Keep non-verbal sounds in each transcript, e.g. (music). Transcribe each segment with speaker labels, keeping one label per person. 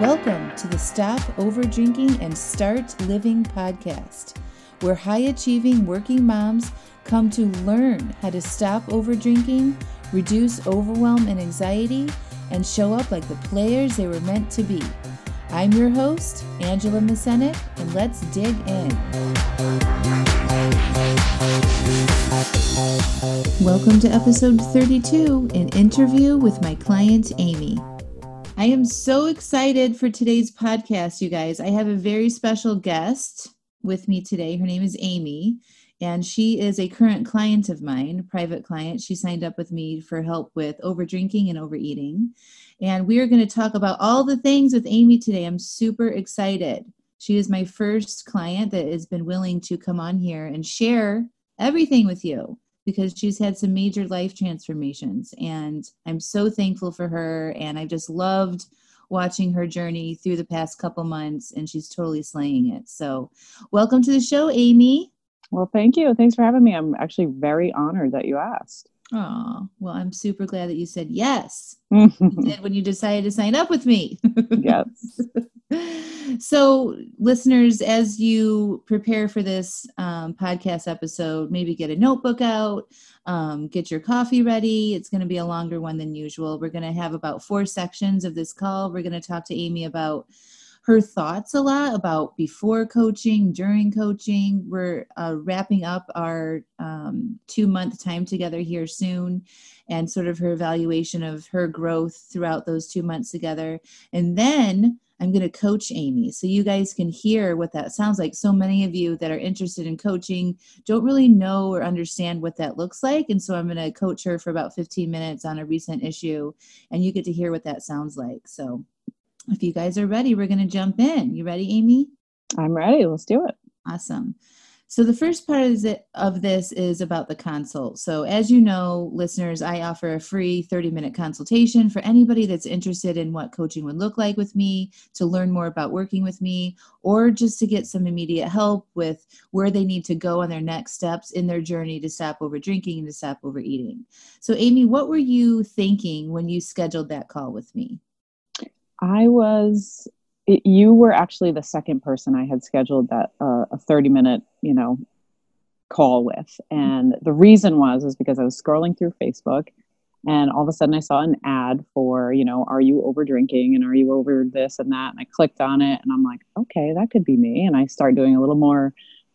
Speaker 1: Welcome to the Stop Over Drinking and Start Living podcast, where high achieving working moms come to learn how to stop over drinking, reduce overwhelm and anxiety, and show up like the players they were meant to be. I'm your host, Angela Masenik, and let's dig in. Welcome to episode 32 an interview with my client, Amy. I am so excited for today's podcast, you guys. I have a very special guest with me today. Her name is Amy, and she is a current client of mine, private client. She signed up with me for help with over drinking and overeating. And we are going to talk about all the things with Amy today. I'm super excited. She is my first client that has been willing to come on here and share everything with you because she's had some major life transformations and i'm so thankful for her and i've just loved watching her journey through the past couple months and she's totally slaying it. So welcome to the show amy.
Speaker 2: Well thank you. Thanks for having me. I'm actually very honored that you asked
Speaker 1: oh well i'm super glad that you said yes. (laughs) Did when you decided to sign up with me.
Speaker 2: Yes. (laughs)
Speaker 1: So listeners as you prepare for this um, podcast episode maybe get a notebook out um, get your coffee ready. It's going to be a longer one than usual. We're going to have about four sections of this call. We're going to talk to amy about her thoughts a lot about before coaching during coaching we're uh, wrapping up our um, two month time together here soon and sort of her evaluation of her growth throughout those two months together and then I'm going to coach Amy so you guys can hear what that sounds like. So many of you that are interested in coaching don't really know or understand what that looks like. And so I'm going to coach her for about 15 minutes on a recent issue, and you get to hear what that sounds like. So if you guys are ready, we're going to jump in. You ready, Amy?
Speaker 2: I'm ready. Let's do it.
Speaker 1: Awesome. So, the first part of this is about the consult. So, as you know, listeners, I offer a free 30 minute consultation for anybody that's interested in what coaching would look like with me, to learn more about working with me, or just to get some immediate help with where they need to go on their next steps in their journey to stop over drinking and to stop overeating. So, Amy, what were you thinking when you scheduled that call with me?
Speaker 2: I was it, you were actually the second person I had scheduled that uh, a 30 minute, you know, call with. And the reason was is because I was scrolling through Facebook and all of a sudden I saw an ad for, you know, are you over drinking and are you over this and that? And I clicked on it and I'm like, okay, that could be me. And I start doing a little more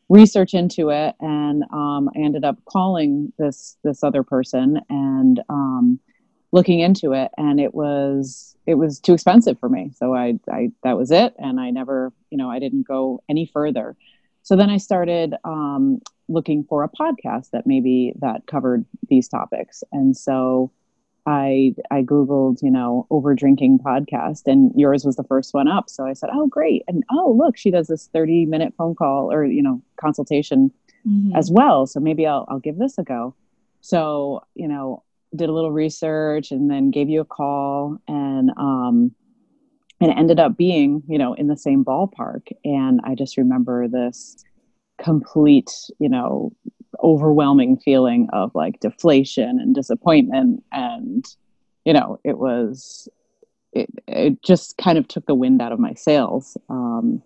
Speaker 2: research into it and um, I ended up calling this this other person and um, looking into it and it was it was too expensive for me. So I, I that was it and i never you know i didn't go any further. So then i started um, looking for a podcast that maybe that covered these topics. And so i i googled you know over drinking podcast and yours was the first one up. So i said oh great. And oh look she does this 30 minute phone call or you know consultation mm-hmm. as well. So maybe i'll i'll give this a go. So you know did a little research and then gave you a call and um and ended up being you know in the same ballpark. And i just remember this complete you know overwhelming feeling of like deflation and disappointment. And you know it was it, it just kind of took the wind out of my sails. Um,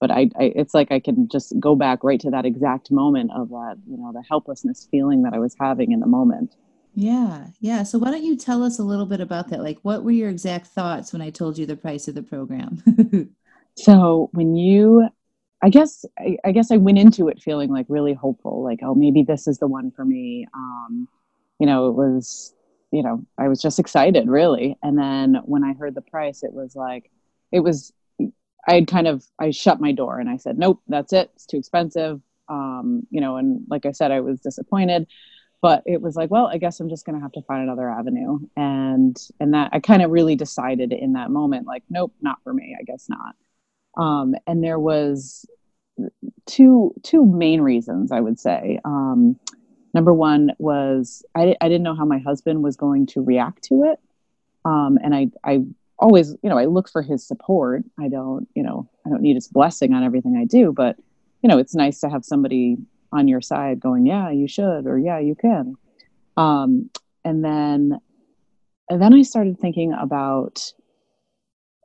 Speaker 2: but I, I, it's like i can just go back right to that exact moment of that you know the helplessness feeling that i was having in the moment
Speaker 1: yeah, yeah. So why don't you tell us a little bit about that? Like, what were your exact thoughts when I told you the price of the program? (laughs)
Speaker 2: so when you, I guess, I, I, guess I went into it feeling like really hopeful, like, oh, maybe this is the one for me. Um, you know, it was, you know, I was just excited, really. And then when I heard the price, it was like, it was, I had kind of, I shut my door and I said, nope, that's it. It's too expensive. Um, you know, and like I said, I was disappointed but it was like well i guess i'm just going to have to find another avenue. And and that i kind of really decided in that moment like nope not for me i guess not. Um, and there was two two main reasons i would say. Um, number one was I, I didn't know how my husband was going to react to it. Um, and i i always you know i look for his support. I don't you know i don't need his blessing on everything i do but you know it's nice to have somebody on your side going, yeah, you should, or yeah, you can. Um, and then, and then I started thinking about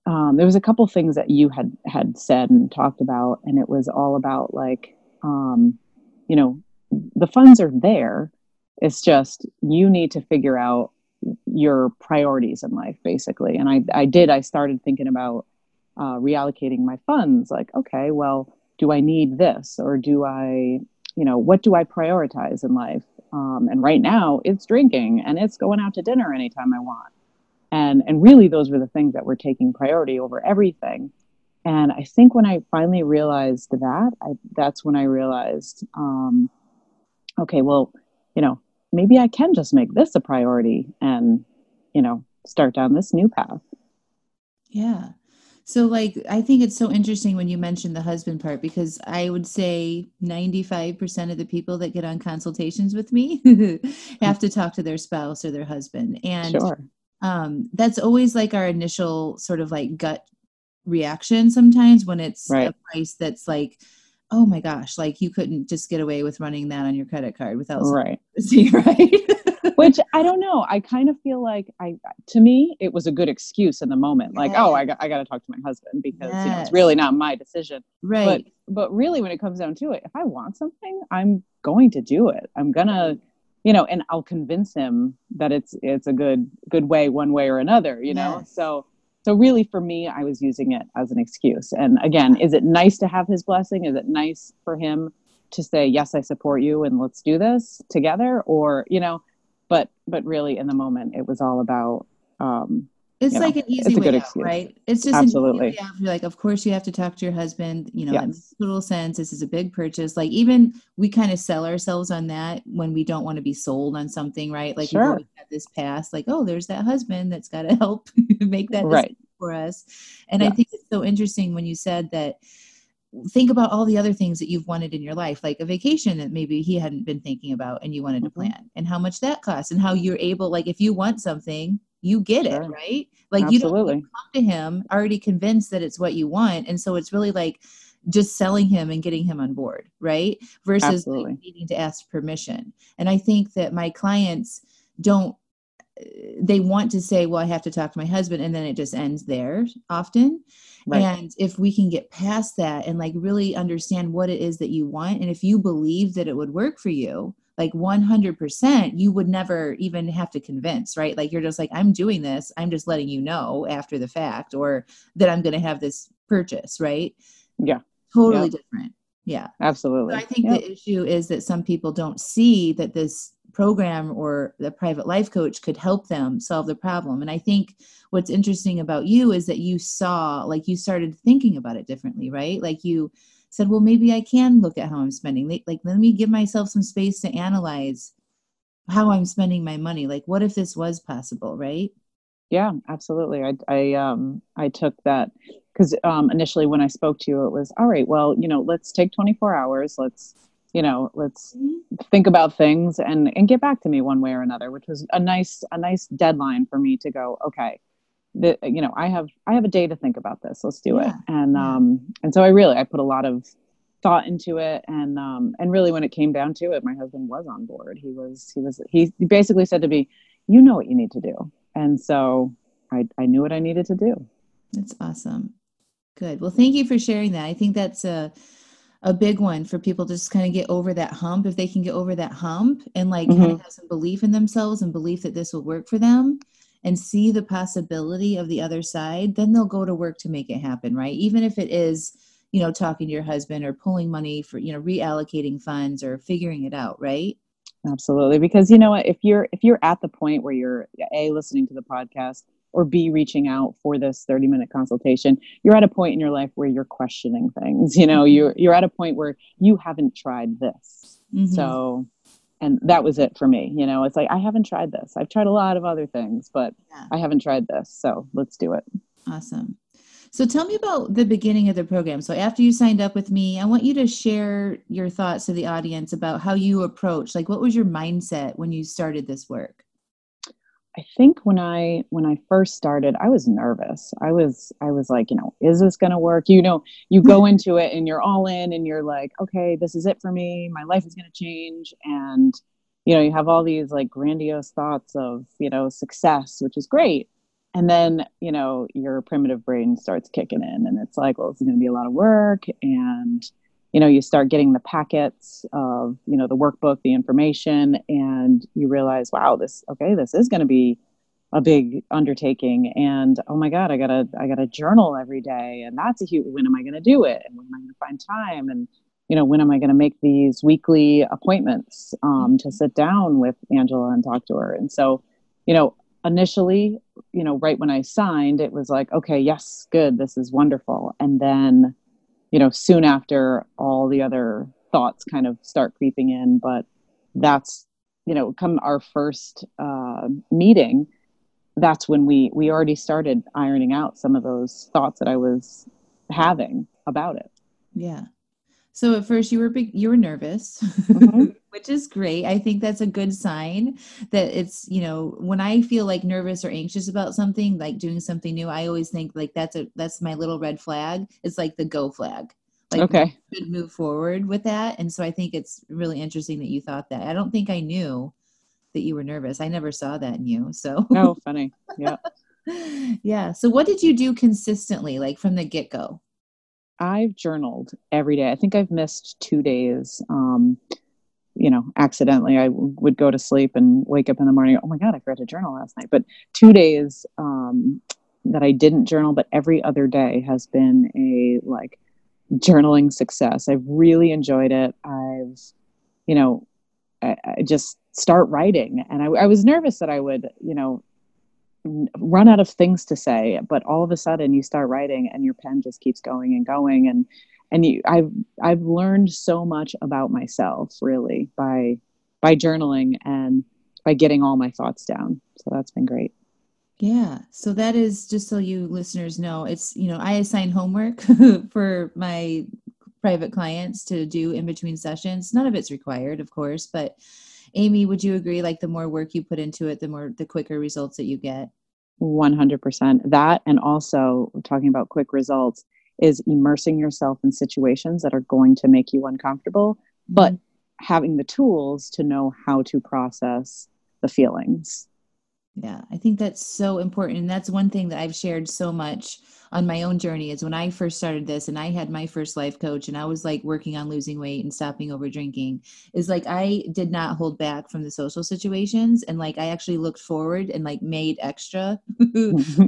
Speaker 2: um, there was a couple things that you had had said and talked about, and it was all about like, um, you know, the funds are there. It's just you need to figure out your priorities in life, basically. And I, I did. I started thinking about uh, reallocating my funds. Like, okay, well, do I need this, or do I, you know, what do I prioritize in life? Um, and right now, it's drinking and it's going out to dinner anytime I want. And and really those were the things that were taking priority over everything. And i think when i finally realized that I, that's when i realized um, okay well you know maybe i can just make this a priority and you know start down this new path.
Speaker 1: Yeah so like i think it's so interesting when you mentioned the husband part because i would say 95% of the people that get on consultations with me (laughs) have to talk to their spouse or their husband. And sure. um, that's always like our initial sort of like gut reaction sometimes when it's right. a price that's like oh my gosh like you couldn't just get away with running that on your credit card without
Speaker 2: right. (laughs) (laughs) right which i don't know i kind of feel like i to me it was a good excuse in the moment like oh i got, I got to talk to my husband because yes. you know it's really not my decision.
Speaker 1: Right.
Speaker 2: but but really when it comes down to it if i want something i'm going to do it. I'm gonna you know and i'll convince him that it's it's a good good way one way or another you know? Yes. so so really for me i was using it as an excuse. And again is it nice to have his blessing? Is it nice for him to say yes i support you and let's do this together? Or you know but but really in the moment it was all about um
Speaker 1: it's like know, an easy way out, excuse. right? It's just absolutely. Like, of course, you have to talk to your husband. You know, yes. that makes total sense. This is a big purchase. Like, even we kind of sell ourselves on that when we don't want to be sold on something, right? Like, sure. we've had this past, like, oh, there's that husband that's got to (laughs) help (laughs) make that right for us. And yeah. I think it's so interesting when you said that. Think about all the other things that you've wanted in your life, like a vacation that maybe he hadn't been thinking about and you wanted mm-hmm. to plan, and how much that costs, and how you're able, like, if you want something, you get sure. it, right? Like Absolutely. you don't come to him already convinced that it's what you want. And so it's really like just selling him and getting him on board, right? Versus like needing to ask permission. And I think that my clients don't they want to say, well, I have to talk to my husband, and then it just ends there often. Right. And if we can get past that and like really understand what it is that you want, and if you believe that it would work for you, like 100% you would never even have to convince right? Like you're just like i'm doing this. I'm just letting you know after the fact or that i'm going to have this purchase right?
Speaker 2: Yeah.
Speaker 1: Totally yeah. different. Yeah.
Speaker 2: Absolutely.
Speaker 1: So i think the issue is that some people don't see that this program or the private life coach could help them solve the problem and i think what's interesting about you is that you saw like you started thinking about it differently right like you said, well, maybe I can look at how I'm spending. Like, let me give myself some space to analyze how I'm spending my money. Like, what if this was possible, right?
Speaker 2: Yeah, absolutely. I, I, um, I took that because um, initially when I spoke to you, it was all right. Well, you know, let's take 24 hours. Let's, you know, let's mm-hmm. think about things and and get back to me one way or another, which was a nice a nice deadline for me to go. Okay, that you know i have i have a day to think about this let's do yeah. it and yeah. um and so i really i put a lot of thought into it and um and really when it came down to it my husband was on board he was he was he basically said to me you know what you need to do and so i i knew what i needed to do
Speaker 1: that's awesome good well thank you for sharing that i think that's a a big one for people to just kind of get over that hump if they can get over that hump and like mm-hmm. kind of have some belief in themselves and belief that this will work for them and see the possibility of the other side, then they'll go to work to make it happen, right? Even if it is, you know, talking to your husband or pulling money for, you know, reallocating funds or figuring it out, right?
Speaker 2: Absolutely. Because you know what, if you're if you're at the point where you're A listening to the podcast or B reaching out for this 30 minute consultation, you're at a point in your life where you're questioning things. You know, you're you're at a point where you haven't tried this. Mm-hmm. So and that was it for me you know it's like i haven't tried this i've tried a lot of other things but yeah. i haven't tried this so let's do it
Speaker 1: awesome so tell me about the beginning of the program so after you signed up with me i want you to share your thoughts to the audience about how you approach like what was your mindset when you started this work
Speaker 2: I think when I when I first started, I was nervous. I was I was like, you know, is this going to work? You know, you (laughs) go into it and you're all in and you're like, okay, this is it for me. My life is going to change and you know, you have all these like grandiose thoughts of, you know, success, which is great. and then you know your primitive brain starts kicking in and it's like well it's going to be a lot of work and you know you start getting the packets of you know the workbook the information and you realize wow this okay this is going to be a big undertaking. And oh my god i gotta i gotta journal every day and that's a huge when am i going to do it? And when am i going to find time? And you know when am i going to make these weekly appointments um, to sit down with angela and talk to her? And so you know initially you know right when i signed it was like okay yes good this is wonderful. And then you know soon after all the other thoughts kind of start creeping in but that's you know come our first uh, meeting that's when we we already started ironing out some of those thoughts that i was having about it.
Speaker 1: Yeah. So at first you were big, you were nervous, mm-hmm. (laughs) which is great. I think that's a good sign that it's, you know, when I feel like nervous or anxious about something, like doing something new, I always think like that's a that's my little red flag. It's like the go flag. Like
Speaker 2: okay.
Speaker 1: should move forward with that. And so I think it's really interesting that you thought that. I don't think I knew that you were nervous. I never saw that in you. So
Speaker 2: Oh, funny. Yeah. (laughs)
Speaker 1: yeah. So what did you do consistently like from the get-go?
Speaker 2: I've journaled every day. I think I've missed two days. Um, you know, accidentally, I w- would go to sleep and wake up in the morning. Oh my God, I forgot to journal last night. But two days um, that I didn't journal, but every other day has been a like journaling success. I've really enjoyed it. I've, you know, I, I just start writing, and I, I was nervous that I would, you know, run out of things to say but all of a sudden you start writing and your pen just keeps going and going and and you i've i've learned so much about myself really by by journaling and by getting all my thoughts down so that's been great
Speaker 1: yeah so that is just so you listeners know it's you know i assign homework (laughs) for my private clients to do in between sessions none of it's required of course but Amy, would you agree? Like the more work you put into it, the more the quicker results that you get.
Speaker 2: 100%. That, and also talking about quick results, is immersing yourself in situations that are going to make you uncomfortable, but mm-hmm. having the tools to know how to process the feelings.
Speaker 1: Yeah, I think that's so important. And that's one thing that I've shared so much on my own journey is when I first started this and I had my first life coach and I was like working on losing weight and stopping over drinking is like I did not hold back from the social situations and like I actually looked forward and like made extra (laughs)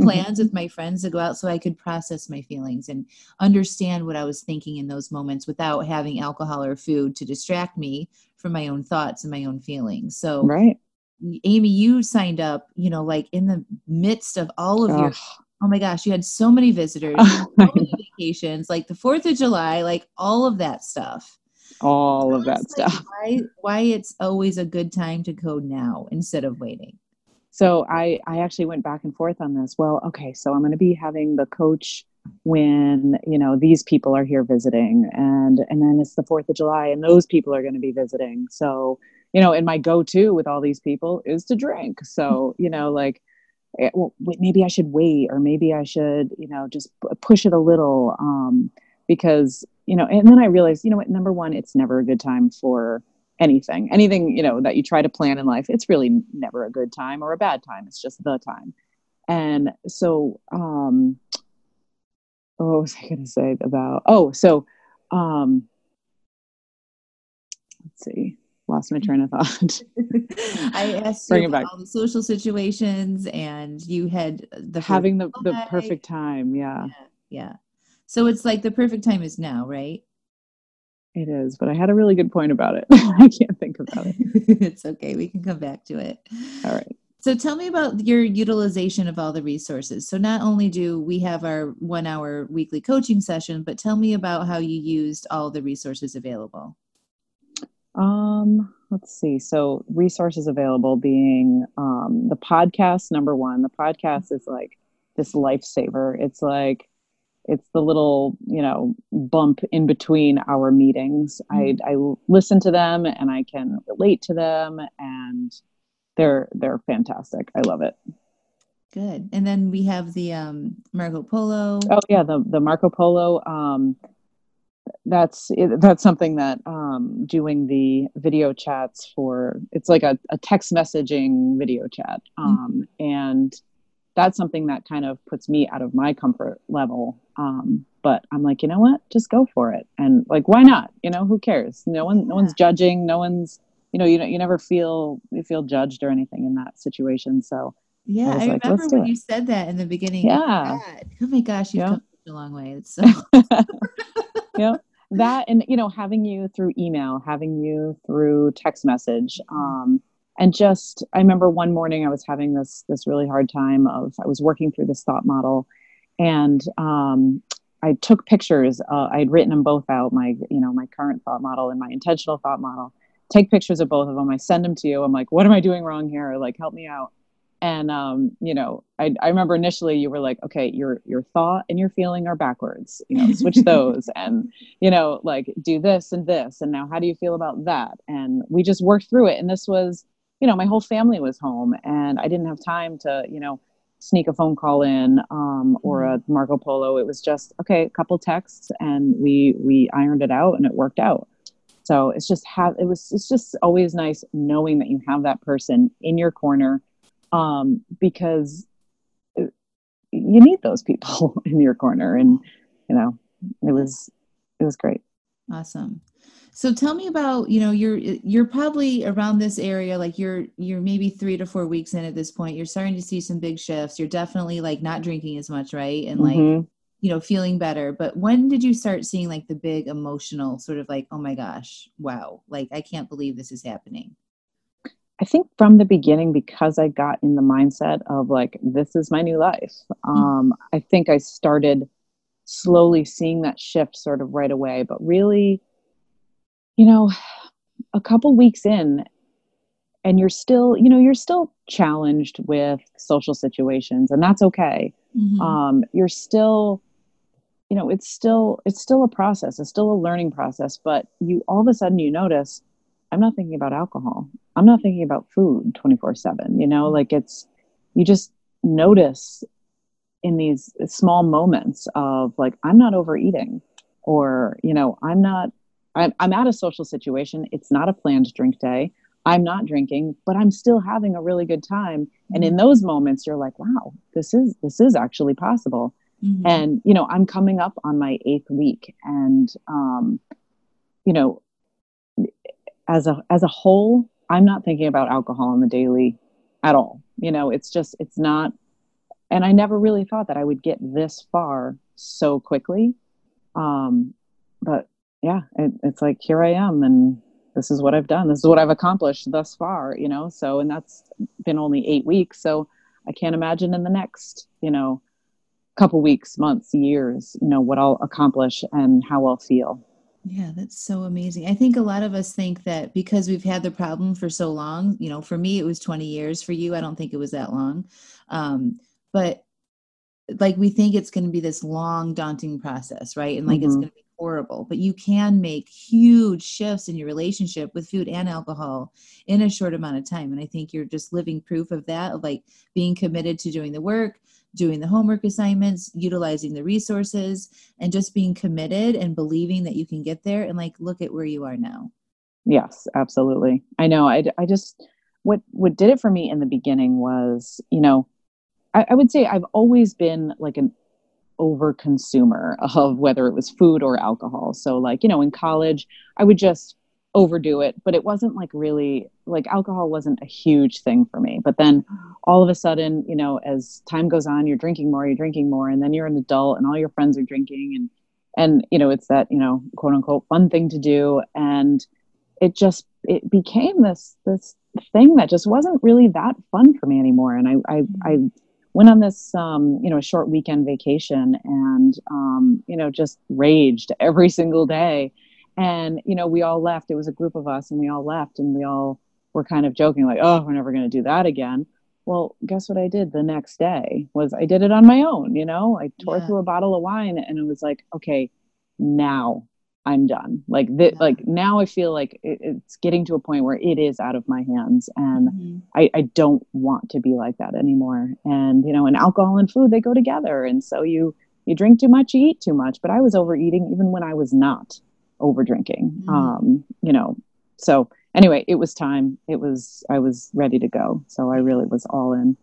Speaker 1: plans with my friends to go out so I could process my feelings and understand what I was thinking in those moments without having alcohol or food to distract me from my own thoughts and my own feelings. So
Speaker 2: right.
Speaker 1: Amy, you signed up, you know, like in the midst of all of oh. your oh my gosh, you had so many visitors, (laughs) so many vacations, like the Fourth of July, like all of that stuff.
Speaker 2: All of that like stuff.
Speaker 1: Why why it's always a good time to go now instead of waiting.
Speaker 2: So I I actually went back and forth on this. Well, okay, so I'm going to be having the coach when you know these people are here visiting and and then it's the 4th of July and those people are going to be visiting. So, you know, and my go-to with all these people is to drink. So, you know, like Eh, well, maybe I should wait, or maybe I should, you know, just push it a little, um, because you know. And then I realized, you know what? Number one, it's never a good time for anything. Anything you know that you try to plan in life, it's really never a good time or a bad time. It's just the time. And so, um, oh, what was I going to say about? Oh, so, um, let's see lost my train of thought. (laughs)
Speaker 1: I asked Bring you about all the social situations, and you had the
Speaker 2: having the, the perfect time. Yeah.
Speaker 1: yeah, yeah. So it's like the perfect time is now, right?
Speaker 2: It is, but I had a really good point about it. (laughs) I can't think about it. (laughs)
Speaker 1: it's okay. We can come back to it.
Speaker 2: All right.
Speaker 1: So tell me about your utilization of all the resources. So not only do we have our one hour weekly coaching session, but tell me about how you used all the resources available.
Speaker 2: Um, let's see. So resources available being um, the podcast. Number one, the podcast is like this lifesaver. It's like it's the little you know bump in between our meetings. Mm-hmm. I I listen to them and I can relate to them, and they're they're fantastic. I love it.
Speaker 1: Good. And then we have the um, Marco Polo.
Speaker 2: Oh yeah, the the Marco Polo. Um, that's that's something that um, doing the video chats for it's like a, a text messaging video chat mm-hmm. um, mm-hmm. and that's something that kind of puts me out of my comfort level. Um, but I'm like, you know what? Just go for it. And like, why not? You know, who cares? No one, yeah. no one's judging. No one's, you know, you know, you never feel you feel judged or anything in that situation. So
Speaker 1: yeah, I, I like, remember when you said that in the beginning.
Speaker 2: Yeah.
Speaker 1: Oh my gosh, you've yeah. come a long way. It's so. (laughs)
Speaker 2: yeah, that and you know, having you through email, having you through text message. Mm-hmm. Um, and just i remember one morning i was having this this really hard time of i was working through this thought model and um, i took pictures uh, i had written them both out my you know my current thought model and my intentional thought model. Take pictures of both of them. I send them to you. I'm like what am i doing wrong here? Like help me out and um, you know I, I remember initially you were like okay your your thought and your feeling are backwards you know switch (laughs) those and you know like do this and this and now how do you feel about that and we just worked through it and this was you know, my whole family was home and I didn't have time to, you know, sneak a phone call in um, or a mm-hmm. Marco Polo. It was just, okay, a couple texts and we, we ironed it out and it worked out. So it's just have, it was, it's just always nice knowing that you have that person in your corner um, because you need those people (laughs) in your corner. And, you know, it was, it was great.
Speaker 1: Awesome. So tell me about, you know, you're you're probably around this area, like you're you're maybe three to four weeks in at this point. You're starting to see some big shifts. You're definitely like not drinking as much, right? And like, mm-hmm. you know, feeling better. But when did you start seeing like the big emotional sort of like, oh my gosh, wow, like I can't believe this is happening?
Speaker 2: I think from the beginning, because I got in the mindset of like, this is my new life, mm-hmm. um, I think I started slowly seeing that shift sort of right away. But really, you know, a couple weeks in, and you're still, you know, you're still challenged with social situations, and that's okay. Mm-hmm. Um, you're still, you know, it's still it's still a process. It's still a learning process. But you all of a sudden you notice, I'm not thinking about alcohol. I'm not thinking about food 24 seven. You know, like it's you just notice in these small moments of like i'm not overeating or you know i'm not I'm, I'm at a social situation. It's not a planned drink day. I'm not drinking, but I'm still having a really good time. And in mm-hmm. those moments, you're like, wow, this is this is actually possible. Mm-hmm. And you know, I'm coming up on my eighth week, and um, you know, as a as a whole, I'm not thinking about alcohol on the daily at all. You know, it's just it's not. And I never really thought that I would get this far so quickly. Um, but yeah, it, it's like here I am, and this is what I've done. This is what I've accomplished thus far. You know, so and that's been only eight weeks. So I can't imagine in the next, you know, couple weeks, months, years, you know, what I'll accomplish and how I'll feel.
Speaker 1: Yeah, that's so amazing. I think a lot of us think that because we've had the problem for so long, you know, for me it was 20 years. For you, I don't think it was that long. Um, but like we think it's going to be this long, daunting process, right? And like mm-hmm. it's going to be horrible, but you can make huge shifts in your relationship with food and alcohol in a short amount of time. And I think you're just living proof of that, of like being committed to doing the work, doing the homework assignments, utilizing the resources, and just being committed and believing that you can get there. And like, look at where you are now.
Speaker 2: Yes, absolutely. I know. I, I just, what, what did it for me in the beginning was, you know, I, I would say I've always been like an over consumer of whether it was food or alcohol. So like, you know, in college, I would just overdo it, but it wasn't like really like alcohol wasn't a huge thing for me. But then all of a sudden, you know, as time goes on, you're drinking more, you're drinking more, and then you're an adult and all your friends are drinking and and you know, it's that, you know, quote unquote fun thing to do. And it just it became this this thing that just wasn't really that fun for me anymore. And I I, I went on this um, you know short weekend vacation and um, you know just raged every single day and you know we all left it was a group of us and we all left and we all were kind of joking like oh we're never going to do that again well guess what i did the next day was i did it on my own you know i tore yeah. through a bottle of wine and it was like okay now I'm done. Like that, yeah. like now I feel like it, it's getting to a point where it is out of my hands and mm-hmm. I, I don't want to be like that anymore. And, you know, and alcohol and food, they go together. And so you, you drink too much, you eat too much, but I was overeating even when I was not over drinking. Mm-hmm. Um, you know, so anyway, it was time. It was, I was ready to go. So I really was all in.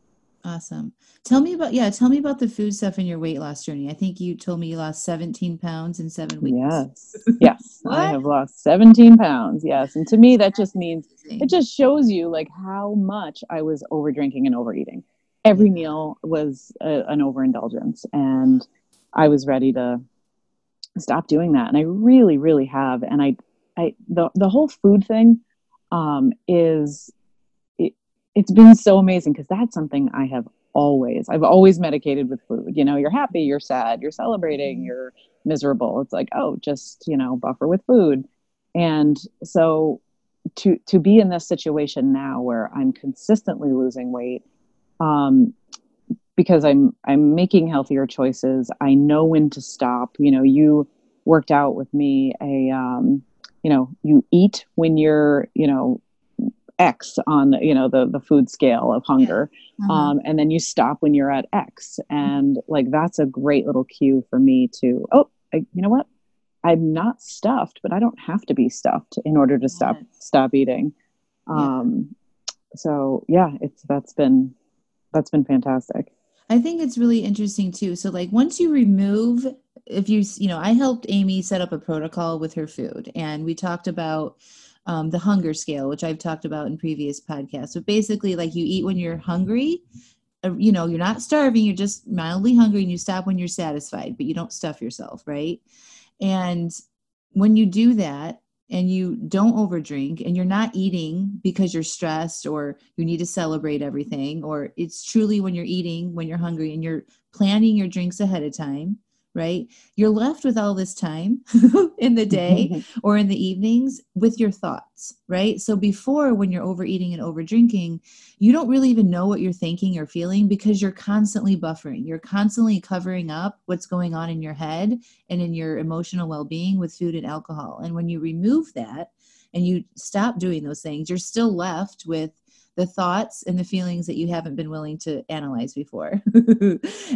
Speaker 1: Awesome. Tell me about yeah. Tell me about the food stuff in your weight loss journey. I think you told me you lost 17 pounds in seven weeks.
Speaker 2: Yes, (laughs) yes, I have lost 17 pounds. Yes, and to me that just means it just shows you like how much I was over drinking and overeating. Every meal was a, an overindulgence, and I was ready to stop doing that. And I really, really have. And I, I the the whole food thing um, is it, it's been so amazing because that's something I have always I've always medicated with food. You know, you're happy, you're sad, you're celebrating, mm-hmm. you're miserable. It's like, oh, just, you know, buffer with food. And so to to be in this situation now where I'm consistently losing weight um because I'm I'm making healthier choices. I know when to stop. You know, you worked out with me a um you know, you eat when you're, you know, X on you know the the food scale of hunger, yeah. uh-huh. um, and then you stop when you're at X, and like that's a great little cue for me to oh I, you know what I'm not stuffed, but I don't have to be stuffed in order to stop yes. stop eating. Um, so yeah, it's that's been that's been fantastic.
Speaker 1: I think it's really interesting too. So like once you remove if you you know I helped Amy set up a protocol with her food and we talked about um, the hunger scale, which I've talked about in previous podcasts. So basically, like you eat when you're hungry. Uh, you know, you're not starving, you're just mildly hungry, and you stop when you're satisfied, but you don't stuff yourself, right? And when you do that, and you don't overdrink and you're not eating because you're stressed or you need to celebrate everything or it's truly when you're eating when you're hungry and you're planning your drinks ahead of time right? You're left with all this time (laughs) in the day (laughs) or in the evenings with your thoughts, right? So before, when you're overeating and overdrinking, you don't really even know what you're thinking or feeling because you're constantly buffering. You're constantly covering up what's going on in your head and in your emotional well being with food and alcohol. And when you remove that, and you stop doing those things, you're still left with the thoughts and the feelings that you haven't been willing to analyze before. (laughs)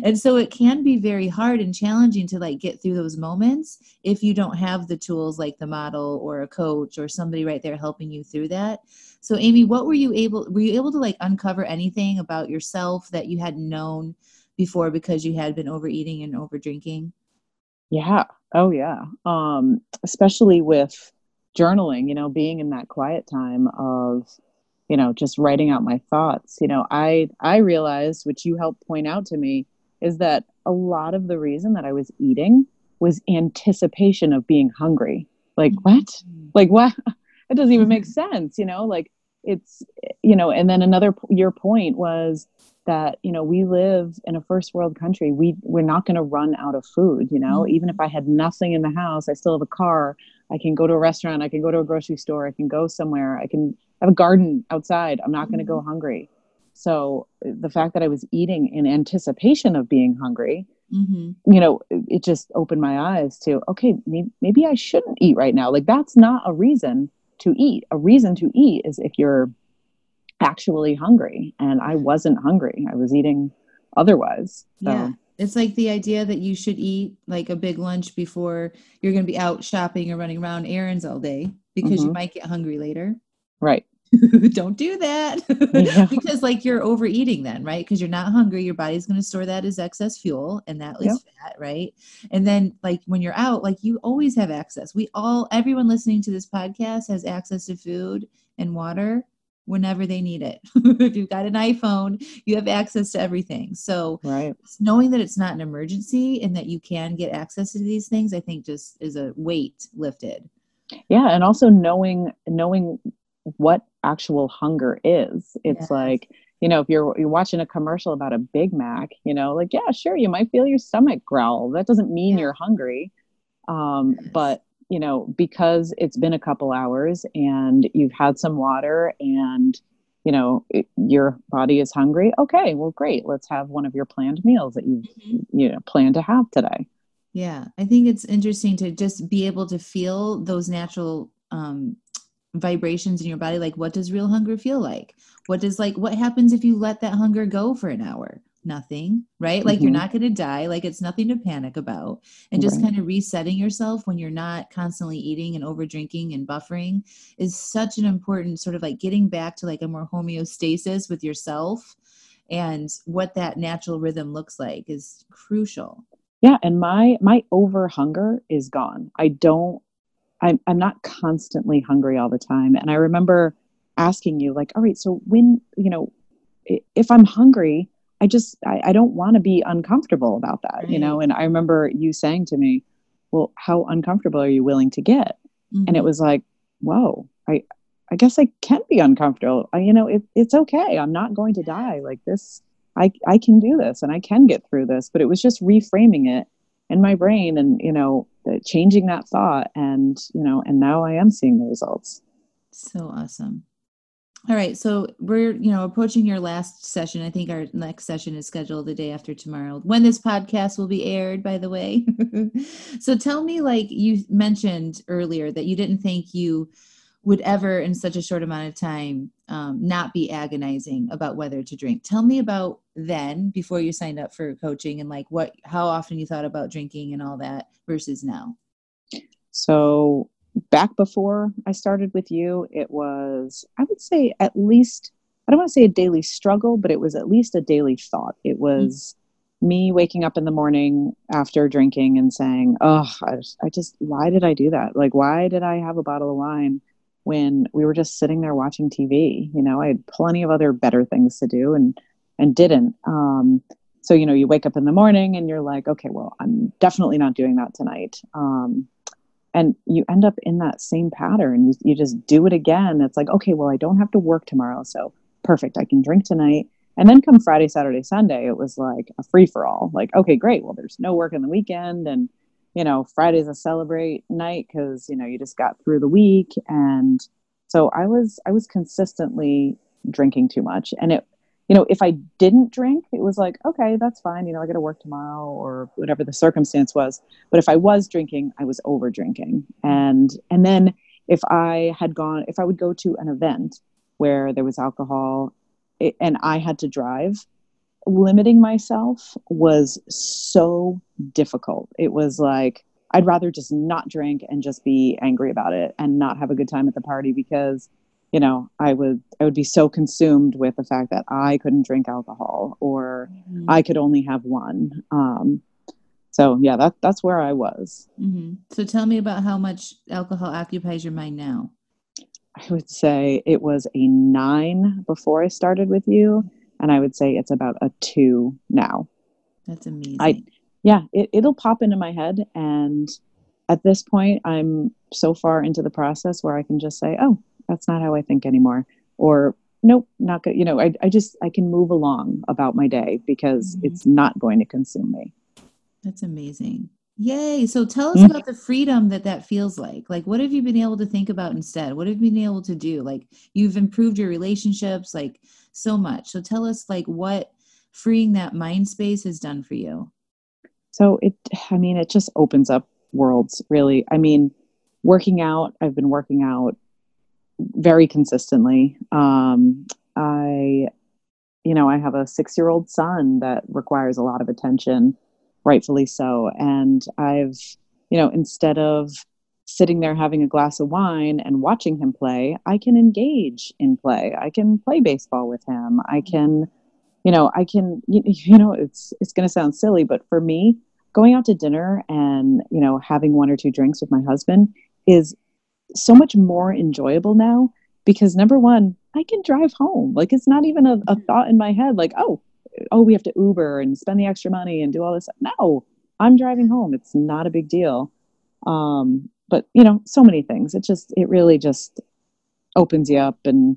Speaker 1: and so it can be very hard and challenging to like get through those moments if you don't have the tools like the model or a coach or somebody right there helping you through that. So Amy, what were you able were you able to like uncover anything about yourself that you hadn't known before because you had been overeating and over drinking?
Speaker 2: Yeah. Oh yeah. Um especially with journaling, you know, being in that quiet time of you know just writing out my thoughts you know i i realized which you helped point out to me is that a lot of the reason that i was eating was anticipation of being hungry like mm-hmm. what like what (laughs) it doesn't even make mm-hmm. sense you know like it's you know and then another your point was that you know we live in a first world country we we're not going to run out of food you know mm-hmm. even if i had nothing in the house i still have a car i can go to a restaurant i can go to a grocery store i can go somewhere i can have a garden outside. I'm not going to go mm-hmm. hungry. So the fact that I was eating in anticipation of being hungry, mm-hmm. you know, it just opened my eyes to, okay, maybe, maybe I shouldn't eat right now. Like that's not a reason to eat. A reason to eat is if you're actually hungry. And I wasn't hungry. I was eating otherwise.
Speaker 1: So. Yeah. It's like the idea that you should eat like a big lunch before you're going to be out shopping or running around errands all day because mm-hmm. you might get hungry later.
Speaker 2: Right. (laughs)
Speaker 1: don't do that. Yeah. (laughs) because like you're overeating then right? Because you're not hungry your body's going to store that as excess fuel and that is fat right? And then like when you're out like you always have access. We all everyone listening to this podcast has access to food and water whenever they need it. (laughs) If you've got an iphone you have access to everything. So
Speaker 2: right.
Speaker 1: knowing that it's not an emergency and that you can get access to these things i think just is a weight lifted.
Speaker 2: Yeah and also knowing knowing what actual hunger is. It's like, you know, if you're you're watching a commercial about a Big Mac, you know, like yeah, sure, you might feel your stomach growl. That doesn't mean yeah. you're hungry. Um, yes. but you know, because it's been a couple hours and you've had some water and you know it, your body is hungry okay well great let's have one of your planned meals that you mm-hmm. you know plan to have today
Speaker 1: yeah i think it's interesting to just be able to feel those natural um, vibrations in your body like what does real hunger feel like? What does like what happens if you let that hunger go for an hour? Nothing right? Like mm-hmm. you're not going to die. Like it's nothing to panic about. And just right. kind of resetting yourself when you're not constantly eating and over drinking and buffering is such an important sort of like getting back to like a more homeostasis with yourself and what that natural rhythm looks like is crucial.
Speaker 2: Yeah and my my over hunger is gone. I don't I'm, I'm not constantly hungry all the time. And i remember asking you like all right so when you know if i'm hungry i just i, I don't want to be uncomfortable about that right. you know? And i remember you saying to me well how uncomfortable are you willing to get? Mm-hmm. and it mm-hmm. was like whoa i i guess i can be uncomfortable. I, you know it, it's okay. I'm not going to die. Like this i i can do this and i can get through this. But it was just reframing it in my brain and you know uh, changing that thought and you know and now i am seeing the results
Speaker 1: so awesome all right, so we're you know approaching your last session. I think our next session is scheduled the day after tomorrow. When this podcast will be aired, by the way. (laughs) so tell me, like you mentioned earlier, that you didn't think you would ever, in such a short amount of time, um, not be agonizing about whether to drink. Tell me about then, before you signed up for coaching, and like what, how often you thought about drinking and all that versus now.
Speaker 2: So back before I started with you, it was, I would say, at least, I don't want to say a daily struggle, but it was at least a daily thought. It was mm-hmm. me waking up in the morning after drinking and saying, Oh, I just, I just, why did I do that? Like, why did I have a bottle of wine when we were just sitting there watching TV? You know, I had plenty of other better things to do and, and didn't. Um, so, you know, you wake up in the morning and you're like, okay, well, I'm definitely not doing that tonight. Um, and you end up in that same pattern you, you just do it again it's like okay well i don't have to work tomorrow so perfect i can drink tonight and then come friday saturday sunday it was like a free-for-all like okay great well there's no work in the weekend and you know friday's a celebrate night because you know you just got through the week and so i was i was consistently drinking too much and it you know, if I didn't drink, it was like, okay, that's fine. You know, I got to work tomorrow or whatever the circumstance was. But if I was drinking, I was over drinking. And, and then if I had gone, if I would go to an event where there was alcohol it, and I had to drive, limiting myself was so difficult. It was like, I'd rather just not drink and just be angry about it and not have a good time at the party because you know i would i would be so consumed with the fact that i couldn't drink alcohol or mm-hmm. i could only have one um, so yeah that that's where i was
Speaker 1: mm-hmm. so tell me about how much alcohol occupies your mind now
Speaker 2: i would say it was a nine before i started with you and i would say it's about a two now
Speaker 1: that's amazing i
Speaker 2: yeah it, it'll pop into my head and at this point i'm so far into the process where i can just say oh that's not how I think anymore. Or nope, not good. You know, I, I just, I can move along about my day because mm-hmm. it's not going to consume me.
Speaker 1: That's amazing. Yay. So tell us mm-hmm. about the freedom that that feels like. Like, what have you been able to think about instead? What have you been able to do? Like, you've improved your relationships, like, so much. So tell us, like, what freeing that mind space has done for you.
Speaker 2: So it, I mean, it just opens up worlds, really. I mean, working out, I've been working out very consistently. Um, I, you know, I have a six year old son that requires a lot of attention, rightfully so. And I've, you know, instead of sitting there having a glass of wine and watching him play, I can engage in play. I can play baseball with him. I can, you know, I can, you, you know, it's it's going to sound silly, but for me, going out to dinner and you know having one or two drinks with my husband is so much more enjoyable now because number one, I can drive home. Like it's not even a, a thought in my head, like, oh, oh, we have to Uber and spend the extra money and do all this. No, I'm driving home. It's not a big deal. Um, but you know, so many things. It just it really just opens you up and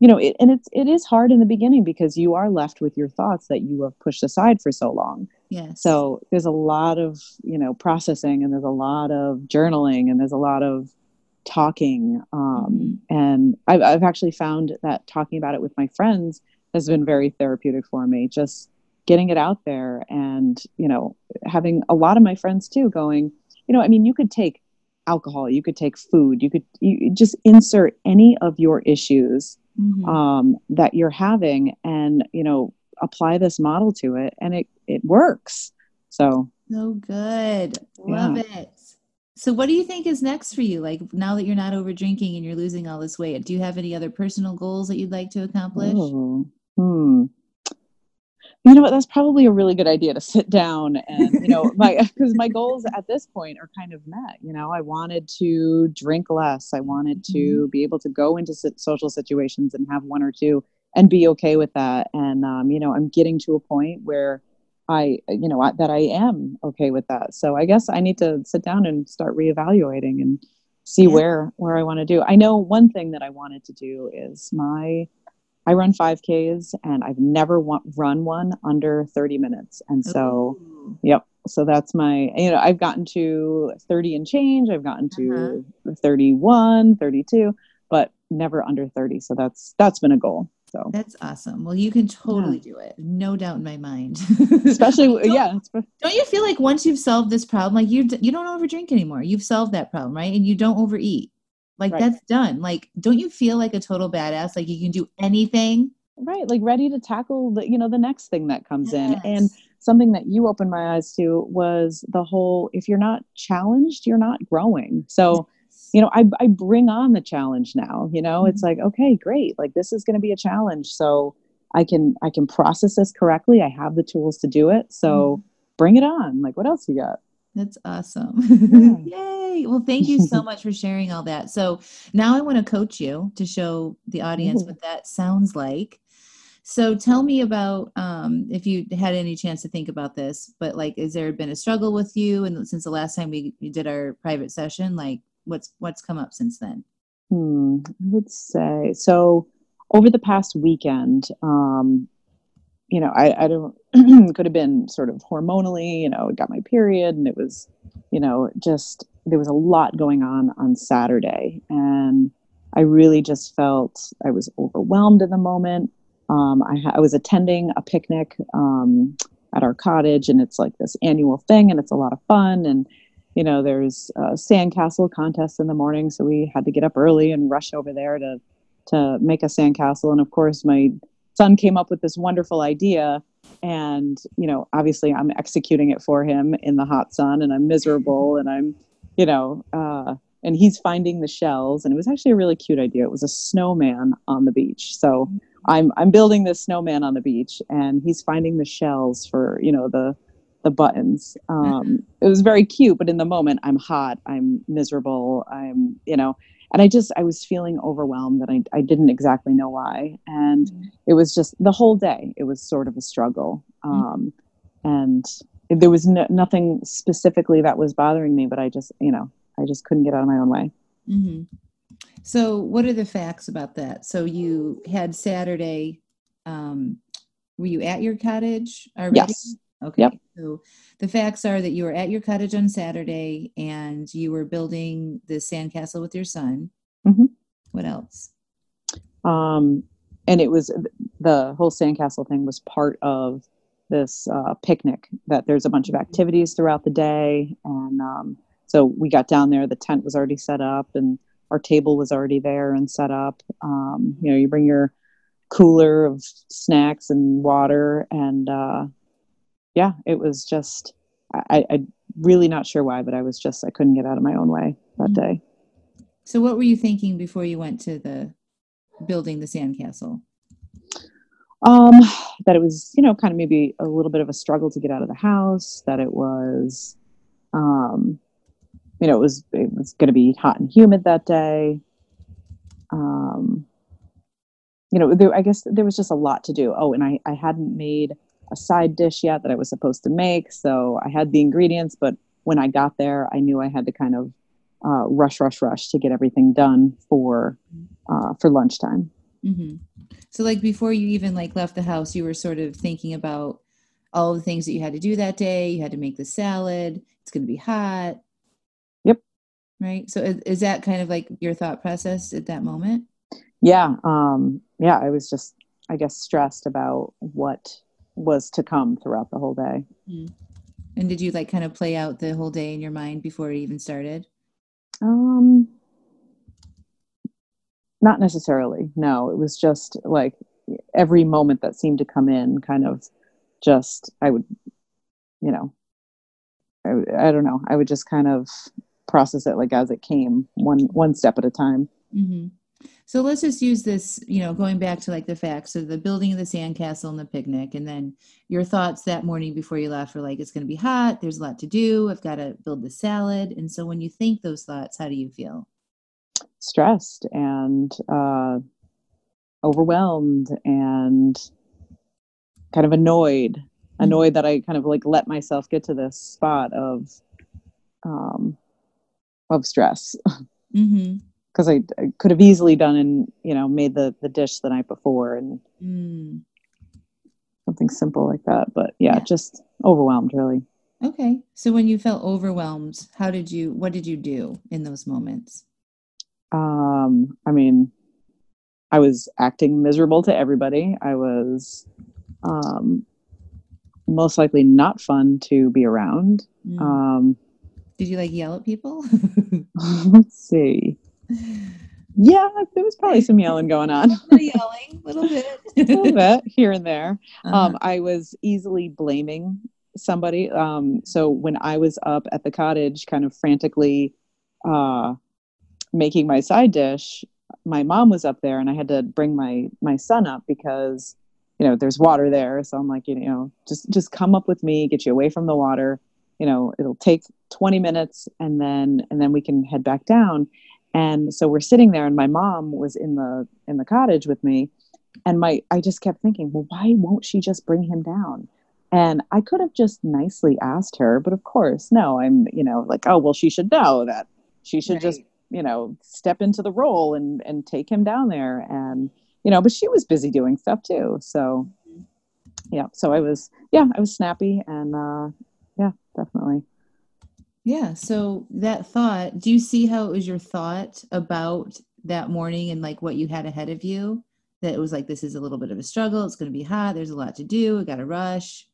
Speaker 2: you know, it, and it's it is hard in the beginning because you are left with your thoughts that you have pushed aside for so long.
Speaker 1: Yes.
Speaker 2: So there's a lot of, you know, processing and there's a lot of journaling and there's a lot of talking. Um, mm-hmm. and I've, I've actually found that talking about it with my friends has been very therapeutic for me. Just getting it out there and, you know, having a lot of my friends too going, you know, I mean, you could take alcohol, you could take food, you could you just insert any of your issues mm-hmm. um, that you're having and, you know, apply this model to it and it, it works. So,
Speaker 1: so good. Love yeah. it. So, what do you think is next for you? Like now that you're not over drinking and you're losing all this weight, do you have any other personal goals that you'd like to accomplish?
Speaker 2: Oh, hmm. you know what that's probably a really good idea to sit down and you know my (laughs) because my goals at this point are kind of met you know i wanted to drink less i wanted to mm-hmm. be able to go into social situations and have one or two and be okay with that and um, you know i'm getting to a point where i you know that i am okay with that so i guess i need to sit down and start reevaluating and see yeah. where where i want to do i know one thing that i wanted to do is my I run 5Ks and I've never run one under 30 minutes. And so, Ooh. yep. So that's my, you know, I've gotten to 30 and change. I've gotten to uh-huh. 31, 32, but never under 30. So that's, that's been a goal. So
Speaker 1: that's awesome. Well, you can totally yeah. do it. No doubt in my mind. (laughs) (laughs)
Speaker 2: Especially, don't, yeah.
Speaker 1: Don't you feel like once you've solved this problem, like you, you don't overdrink anymore. You've solved that problem, right? And you don't overeat. Like right. that's done. Like, don't you feel like a total badass? Like you can do anything.
Speaker 2: Right. Like ready to tackle the, you know, the next thing that comes yes. in. And something that you opened my eyes to was the whole, if you're not challenged, you're not growing. So, you know, I, I bring on the challenge now, you know, mm-hmm. it's like, okay, great. Like this is going to be a challenge. So I can, I can process this correctly. I have the tools to do it. So mm-hmm. bring it on. Like what else you got?
Speaker 1: That's awesome. (laughs) Yay. Well, thank you so (laughs) much for sharing all that. So now I want to coach you to show the audience Ooh. what that sounds like. So tell me about um, if you had any chance to think about this, but like, has there been a struggle with you? And since the last time we, we did our private session, like what's, what's come up since then?
Speaker 2: Hmm, I would say, so over the past weekend, um, you know, I, I don't (clears throat) could have been sort of hormonally, you know, got my period and it was, you know, just there was a lot going on on Saturday. And I really just felt I was overwhelmed in the moment. Um, I, I, was attending a picnic um, at our cottage, and it's like this annual thing, and it's a lot of fun. And you know, there's a sandcastle contest in the morning, so we had to get up early and rush over there to to make a sandcastle. And of course, my son came up with this wonderful idea and you know obviously i'm executing it for him in the hot sun and i'm miserable and i'm you know uh, and he's finding the shells and it was actually a really cute idea. It was a snowman on the beach. So i'm i'm building this snowman on the beach and he's finding the shells for you know the the buttons. Um, it was very cute but in the moment i'm hot i'm miserable i'm you know and i just i was feeling overwhelmed and i, I didn't exactly know why and mm-hmm. it was just the whole day it was sort of a struggle mm-hmm. um, and there was no, nothing specifically that was bothering me but i just you know i just couldn't get out of my own way
Speaker 1: mm-hmm. so what are the facts about that so you had saturday um, were you at your cottage
Speaker 2: already? yes
Speaker 1: Okay. Yep. So the facts are that you were at your cottage on Saturday and you were building the sandcastle with your son. Mm-hmm. What else?
Speaker 2: Um, and it was the whole sandcastle thing was part of this uh, picnic that there's a bunch of activities throughout the day. And um, so we got down there, the tent was already set up and our table was already there and set up. Um, you know, you bring your cooler of snacks and water and uh, yeah, it was just, I, I really not sure why, but I was just, I couldn't get out of my own way that mm-hmm. day.
Speaker 1: So what were you thinking before you went to the building the sandcastle?
Speaker 2: Um, that it was, you know, kind of maybe a little bit of a struggle to get out of the house, that it was, um, you know, it was, it was going to be hot and humid that day. Um, you know, there, I guess there was just a lot to do. Oh, and I, I hadn't made a side dish yet that I was supposed to make. So I had the ingredients, but when I got there, I knew I had to kind of uh, rush, rush, rush to get everything done for uh, for lunchtime.
Speaker 1: Mm-hmm. So, like before you even like left the house, you were sort of thinking about all the things that you had to do that day. You had to make the salad. It's going to be hot.
Speaker 2: Yep.
Speaker 1: Right. So, is, is that kind of like your thought process at that moment?
Speaker 2: Yeah. Um, yeah. I was just, I guess, stressed about what was to come throughout the whole day. Mm.
Speaker 1: And did you like kind of play out the whole day in your mind before it even started?
Speaker 2: Um, not necessarily. No, it was just like every moment that seemed to come in, kind of just I would, you know, I, I don't know. I would just kind of process it like as it came, one one step at a time.
Speaker 1: Mm-hmm. So let's just use this, you know, going back to like the facts of the building of the sandcastle and the picnic, and then your thoughts that morning before you left were like, it's going to be hot, there's a lot to do, I've got to build the salad. And so when you think those thoughts, how do you feel?
Speaker 2: Stressed and uh, overwhelmed and kind of annoyed, mm-hmm. annoyed that I kind of like let myself get to this spot of, um, of stress. Mm-hmm because I, I, could have easily done and you know made the the dish the night before and mm. something simple like that but yeah, yeah, just overwhelmed really.
Speaker 1: Okay. So when you felt overwhelmed how did you what did you do in those moments?
Speaker 2: Um i mean i was acting miserable to everybody. I was um most likely not fun to be around. Mm. um
Speaker 1: did you like yell at people? (laughs) (laughs)
Speaker 2: let's see (laughs) yeah, there was probably some yelling going on. (laughs)
Speaker 1: yelling, a little bit, (laughs)
Speaker 2: a little bit here and there. Uh-huh. Um, I was easily blaming somebody. Um, so when I was up at the cottage, kind of frantically uh, making my side dish, my mom was up there, and I had to bring my my son up because you know there's water there. So I'm like, you know, just just come up with me, get you away from the water. You know, it'll take 20 minutes, and then and then we can head back down and so we're sitting there and my mom was in the in the cottage with me. And my i just kept thinking well why won't she just bring him down? And i could have just nicely asked her but of course no i'm you know like oh well she should know that she should right. just you know step into the role and and take him down there. And you know but she was busy doing stuff too. So yeah so i was yeah i was snappy and uh yeah definitely
Speaker 1: yeah. So that thought, do you see how it was your thought about that morning and like what you had ahead of you? That it was like, this is a little bit of a struggle. It's going to be hot. There's a lot to do. We got to rush.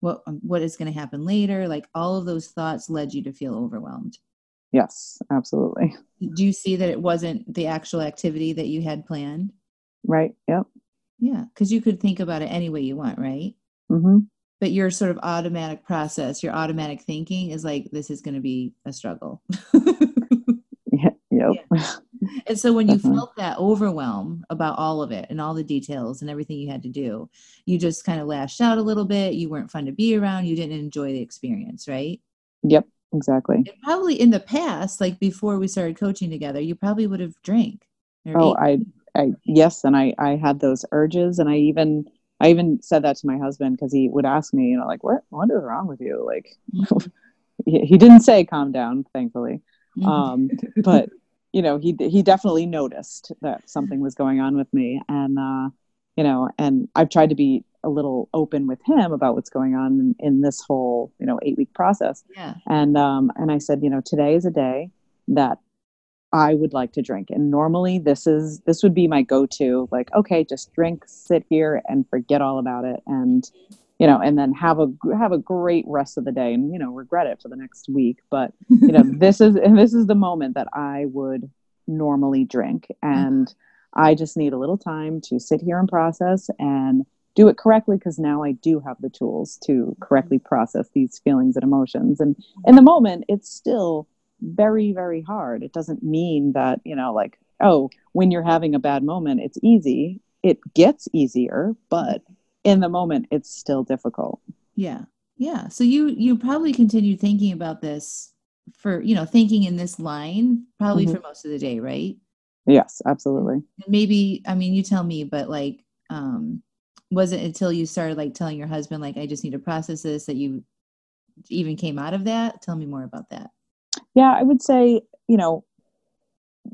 Speaker 1: What, um, what is going to happen later? Like all of those thoughts led you to feel overwhelmed.
Speaker 2: Yes, absolutely.
Speaker 1: Do you see that it wasn't the actual activity that you had planned?
Speaker 2: Right. Yep.
Speaker 1: Yeah. Cause you could think about it any way you want, right? Mm-hmm but your sort of automatic process your automatic thinking is like this is going to be a struggle (laughs)
Speaker 2: yeah, yep.
Speaker 1: yeah. and so when you uh-huh. felt that overwhelm about all of it and all the details and everything you had to do you just kind of lashed out a little bit you weren't fun to be around you didn't enjoy the experience right
Speaker 2: yep exactly
Speaker 1: and probably in the past like before we started coaching together you probably would have drank
Speaker 2: oh i i yes and i i had those urges and i even I even said that to my husband because he would ask me, you know, like, what, what is wrong with you? Like, mm-hmm. (laughs) he, he, didn't say calm down, thankfully. Mm-hmm. Um, but, you know, he, he definitely noticed that something was going on with me. And, uh, you know, and I've tried to be a little open with him about what's going on in, in this whole, you know, eight week process.
Speaker 1: Yeah.
Speaker 2: And, um, and I said, you know, today is a day that I would like to drink. And normally this is this would be my go-to like okay, just drink, sit here and forget all about it and you know, and then have a have a great rest of the day and you know, regret it for the next week, but you know, (laughs) this is and this is the moment that I would normally drink and mm-hmm. I just need a little time to sit here and process and do it correctly because now I do have the tools to correctly process these feelings and emotions. And in the moment, it's still very very hard. It doesn't mean that you know like oh when you're having a bad moment it's easy. It gets easier but in the moment it's still difficult.
Speaker 1: Yeah. Yeah. So you you probably continued thinking about this for you know thinking in this line probably mm-hmm. for most of the day right?
Speaker 2: Yes absolutely.
Speaker 1: Maybe i mean you tell me but like um was it until you started like telling your husband like i just need to process this that you even came out of that? Tell me more about that
Speaker 2: yeah i would say you know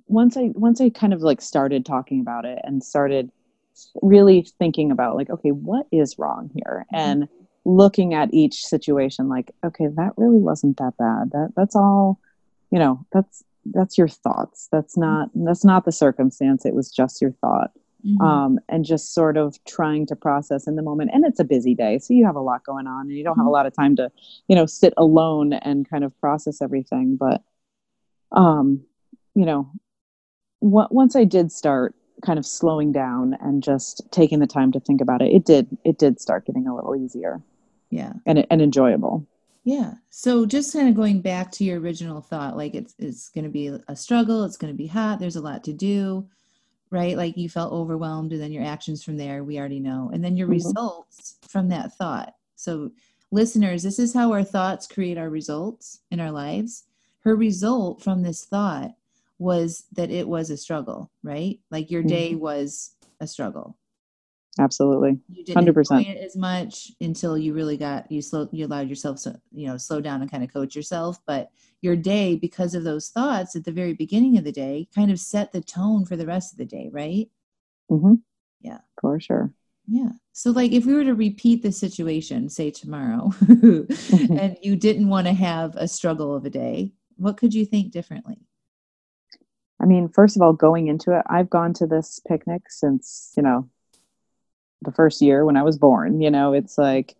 Speaker 2: once i once i kind of like started talking about it and started really thinking about like okay what is wrong here? Mm-hmm. and looking at each situation like okay that really wasn't that bad. That that's all you know that's that's your thoughts. That's not that's not the circumstance. It was just your thought mm-hmm. um, and just sort of trying to process in the moment. And it's a busy day, so you have a lot going on, and you don't mm-hmm. have a mm-hmm. lot of time to, you know, sit alone and kind of process everything. But, um, you know, w- once I did start kind of slowing down and just taking the time to think about it, it did it did start getting a little easier.
Speaker 1: Yeah,
Speaker 2: and and enjoyable.
Speaker 1: Yeah. So just kind of going back to your original thought, like it's it's going to be a struggle. It's going to be hot. There's a lot to do right? Like you felt overwhelmed, and then your actions from there, we already know. And then your
Speaker 2: Mhm.
Speaker 1: results from that thought. So, listeners, this is how our thoughts create our results in our lives. Her result from this thought was that it was a struggle, right? Like your day was a struggle.
Speaker 2: Absolutely.
Speaker 1: You didn't
Speaker 2: 100%.
Speaker 1: it as much until you really got you slow you allowed yourself to you know slow down and kind of coach yourself. But your day, because of those thoughts at the very beginning of the day, kind of set the tone for the rest of the day, right?
Speaker 2: Mm-hmm.
Speaker 1: Yeah.
Speaker 2: For sure.
Speaker 1: Yeah. So, like, if we were to repeat the situation, say tomorrow, (laughs) (laughs) and you didn't want to have a struggle of a day, what could you think differently?
Speaker 2: I mean, first of all, going into it, I've gone to this picnic since, you know, the first year when I was born. You know, it's like,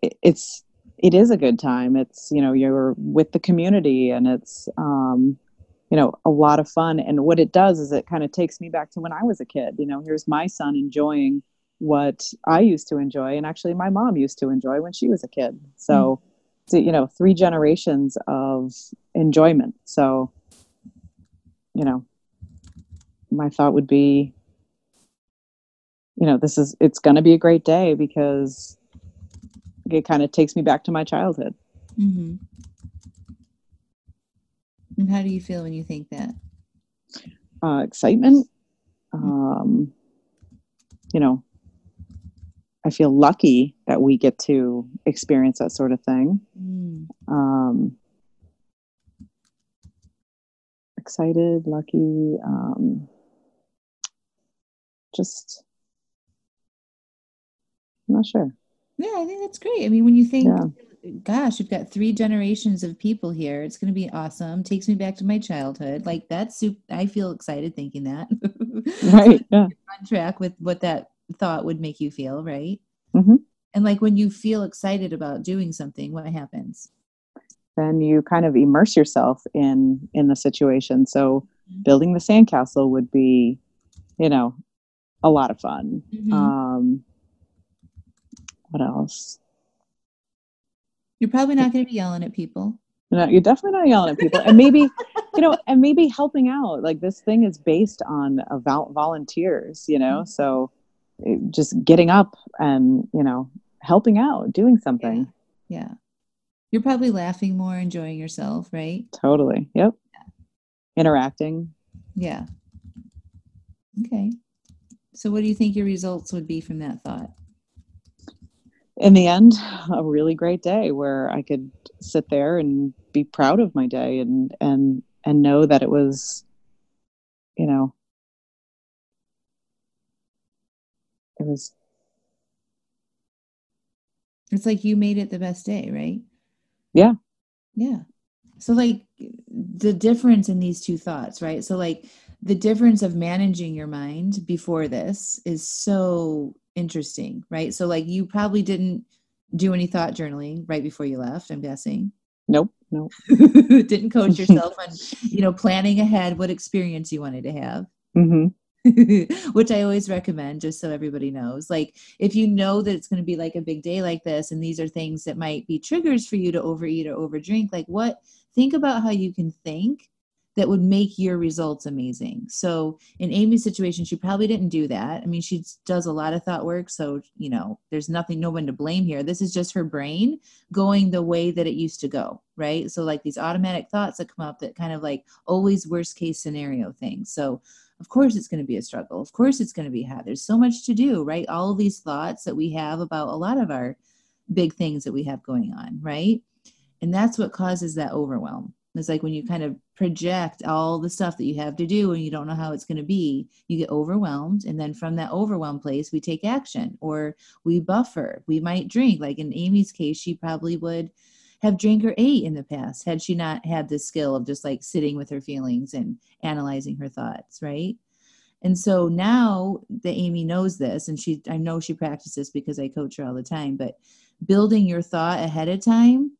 Speaker 2: it, it's, it is a good time. It's, you know, you're with the community and it's, um, you know, a lot of fun. And what it does is it kind of takes me back to when I was a kid. You know, here's my son enjoying what I used to enjoy, and actually my mom used to enjoy when she was a kid. So, so you know, three generations of enjoyment. So, you know, my thought would be, you know, this is it's going to be a great day because it kind of takes me back to my childhood.
Speaker 1: Mm-hmm. And how do you feel when you think that?
Speaker 2: Uh, excitement. Um, you know, I feel lucky that we get to experience that sort of thing.
Speaker 1: Mm.
Speaker 2: Um, excited, lucky, um, just I'm not sure.
Speaker 1: Yeah, I think that's great. I mean, when you think,
Speaker 2: Yeah.
Speaker 1: gosh, you've got three generations of people here. It's going to be awesome. Takes me back to my childhood. Like that's super. I feel excited thinking that. (laughs)
Speaker 2: Right. Yeah.
Speaker 1: on track with what that thought would make you feel, right?
Speaker 2: Mhm.
Speaker 1: And like when you feel excited about doing something, what happens?
Speaker 2: Then you kind of immerse yourself in in the situation. So
Speaker 1: Mhm.
Speaker 2: building the sandcastle would be, you know, a lot of fun.
Speaker 1: Mhm.
Speaker 2: Um, what else?
Speaker 1: You're probably not going to be yelling at people.
Speaker 2: No, you're definitely not yelling at people, and maybe you know, and maybe helping out. Like this thing is based on a vol- volunteers, you know, mm-hmm. so it- just getting up and you know helping out, doing something.
Speaker 1: Yeah. You're probably laughing more, enjoying yourself, right?
Speaker 2: Totally. Yep. Interacting.
Speaker 1: Yeah. Okay. So, what do you think your results would be from that thought?
Speaker 2: In the end, a really great day where I could sit there and be proud of my day and and and know that it was, you know, it was
Speaker 1: It's like you made it the best day, right?
Speaker 2: Yeah.
Speaker 1: Yeah. So, like, the difference in these two thoughts, right? So, like, the difference of managing your mind before this is so interesting, right? So, like, you probably didn't do any thought journaling right before you left, I'm guessing.
Speaker 2: nope, nope. (laughs)
Speaker 1: didn't coach yourself on, you know, planning ahead what experience you wanted to have.
Speaker 2: hmm (laughs)
Speaker 1: which I always recommend just so everybody knows. Like if you know that it's going to be like a big day like this and these are things that might be triggers for you to overeat or overdrink, like what think about how you can think that would make your results amazing. So in Amy's situation, she probably didn't do that. I mean, she does a lot of thought work, so you know, there's nothing no one to blame here. This is just her brain going the way that it used to go, right? So like these automatic thoughts that come up that kind of like always worst case scenario things. So of course it's going to be a struggle of course it's going to be hard there's so much to do right all of these thoughts that we have about a lot of our big things that we have going on right and that's what causes that overwhelm it's like when you kind of project all the stuff that you have to do and you don't know how it's going to be you get overwhelmed and then from that overwhelmed place we take action or we buffer we might drink like in amy's case she probably would have drank or ate in the past had she not had the skill of just like sitting with her feelings and analyzing her thoughts, right? And so now that Amy knows this, and she, I know she practices because I coach her all the time, but building your thought ahead of time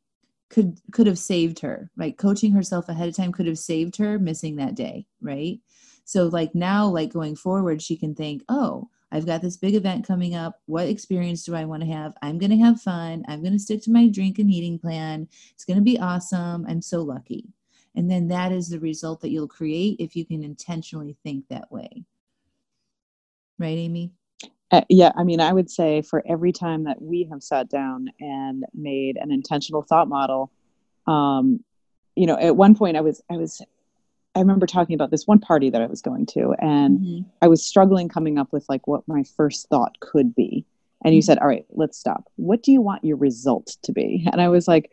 Speaker 1: could could have saved her. Like coaching herself ahead of time could have saved her missing that day, right? So like now, like going forward, she can think, oh, I've got this big event coming up. What experience do I want to have? I'm going to have fun. I'm going to stick to my drink and eating plan. It's going to be awesome. I'm so lucky. And then that is the result that you'll create if you can intentionally think that way. Right, Amy?
Speaker 2: Uh, yeah, I mean, I would say for every time that we have sat down and made an intentional thought model, um, you know, at one point I was, I was, I remember talking about this one party that I was going to, and mm-hmm. I was struggling coming up with like what my first thought could be. And you mm-hmm. said, "All right, let's stop. What do you want your result to be?" (laughs) And I was like,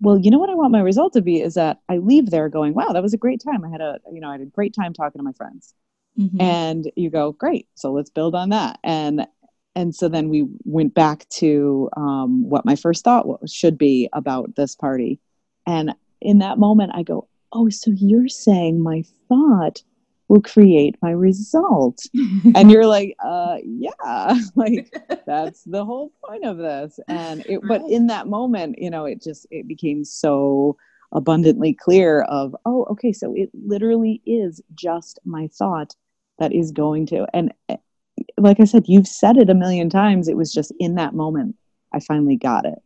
Speaker 2: "Well, you know what I want my result to be is that I leave there going, wow, that was a great time. I had a, you know, I had a great time talking to my friends." Mm-hmm. and you go great so let's build on that and and so then we went back to um, what my first thought was, should be about this party and in that moment i go oh so you're saying my thought will create my result (laughs) and you're like uh yeah (laughs) like (laughs) that's the whole point of this and it right. but in that moment you know it just it became so abundantly clear of oh okay so it literally is just my thought that is going to and eh, like i said you've said it a million times it was just in that moment i finally got it.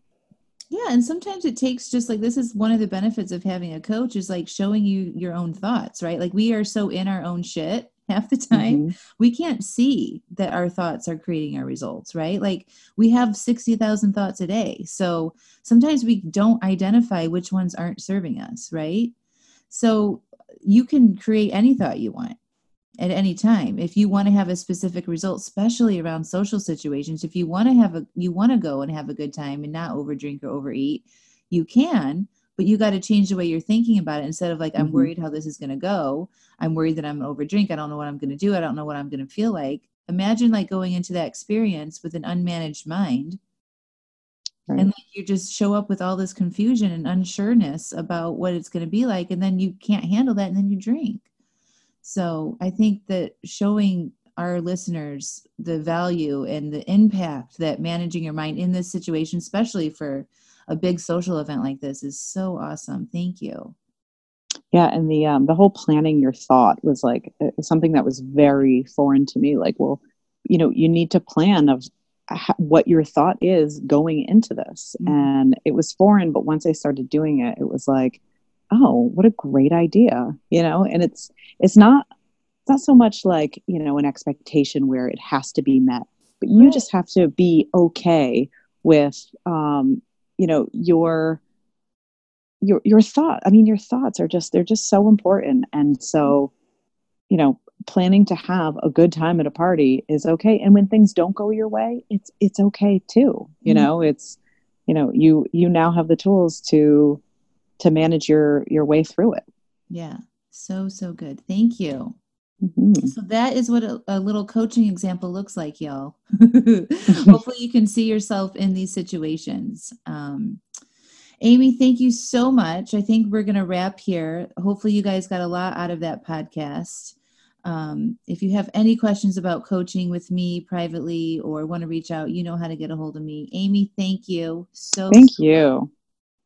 Speaker 1: Yeah and sometimes it takes just like this is one of the benefits of having a coach is like showing you your own thoughts right? Like we are so in our own shit (laughs) half the time mm-hmm. we can't see that our thoughts are creating our results right? Like we have 60,000 thoughts a day. So sometimes we don't identify which ones aren't serving us right? So you can create any thought you want at any time. If you want to have a specific result especially around social situations if you want to have a you want to go and have a good time and not overdrink or overeat you can but you got to change the way you're thinking about it instead of like i'm mm-hmm. worried how this is going to go. I'm worried that i'm going to overdrink. I don't know what i'm going to do. I don't know what i'm going to feel like. Imagine like going into that experience with an unmanaged mind. Right. and like you just show up with all this confusion and unsureness about what it's going to be like and then you can't handle that and then you drink. So I think that showing our listeners the value and the impact that managing your mind in this situation, especially for a big social event like this, is so awesome. Thank you.
Speaker 2: Yeah, and the um, the whole planning your thought was like uh, something that was very foreign to me. Like, well, you know, you need to plan of what your thought is going into this, mm-hmm. and it was foreign. But once I started doing it, it was like, oh what a great idea you know and it's it's not it's not so much like you know an expectation where it has to be met but you right. just have to be okay with um you know your your your thought i mean your thoughts are just they're just so important. And so you know planning to have a good time at a party is okay. And when things don't go your way it's it's okay too you mm-hmm. know it's you know you you now have the tools to to manage your your way through it.
Speaker 1: Yeah. So so good. Thank you mm-hmm. so that is what a, a, little coaching example looks like y'all (laughs) hopefully you can see yourself in these situations um, amy thank you so much i think we're going to wrap here hopefully you guys got a lot out of that podcast um, if you have any questions about coaching with me privately or want to reach out, you know how to get a hold of me. Amy, thank you so.
Speaker 2: Thank so you. Much.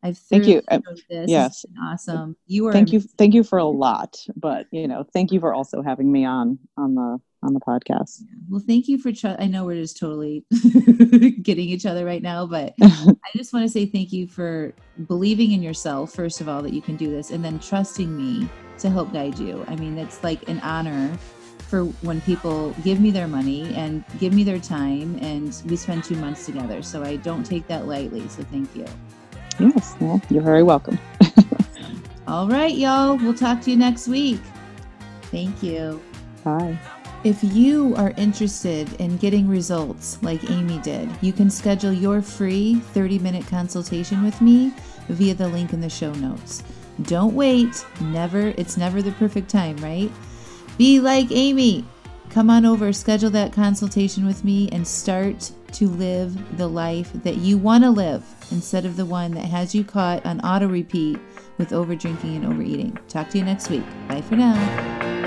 Speaker 1: I've thank you. This. Yes, awesome. You
Speaker 2: are. Thank you. Thank you for a lot, but you know, thank you for also having me on on the on the podcast.
Speaker 1: Well, thank you for. Tr- I know we're just totally (laughs) getting each other right now, but (laughs) I just want to say thank you for believing in yourself first of all that you can do this, and then trusting me to help guide you. I mean, it's like an honor for when people give me their money and give me their time, and we spend two months together. So I don't take that lightly. So thank you.
Speaker 2: Yes, well, you're very welcome. (laughs)
Speaker 1: All right, y'all. We'll talk to you next week. Thank you.
Speaker 2: Bye.
Speaker 1: If you are interested in getting results like Amy did, you can schedule your free 30 minute consultation with me via the link in the show notes. Don't wait. Never, it's never the perfect time, right? Be like Amy. Come on over, schedule that consultation with me, and start to live the life that you want to live instead of the one that has you caught on auto repeat with over drinking and overeating. Talk to you next week. Bye for now.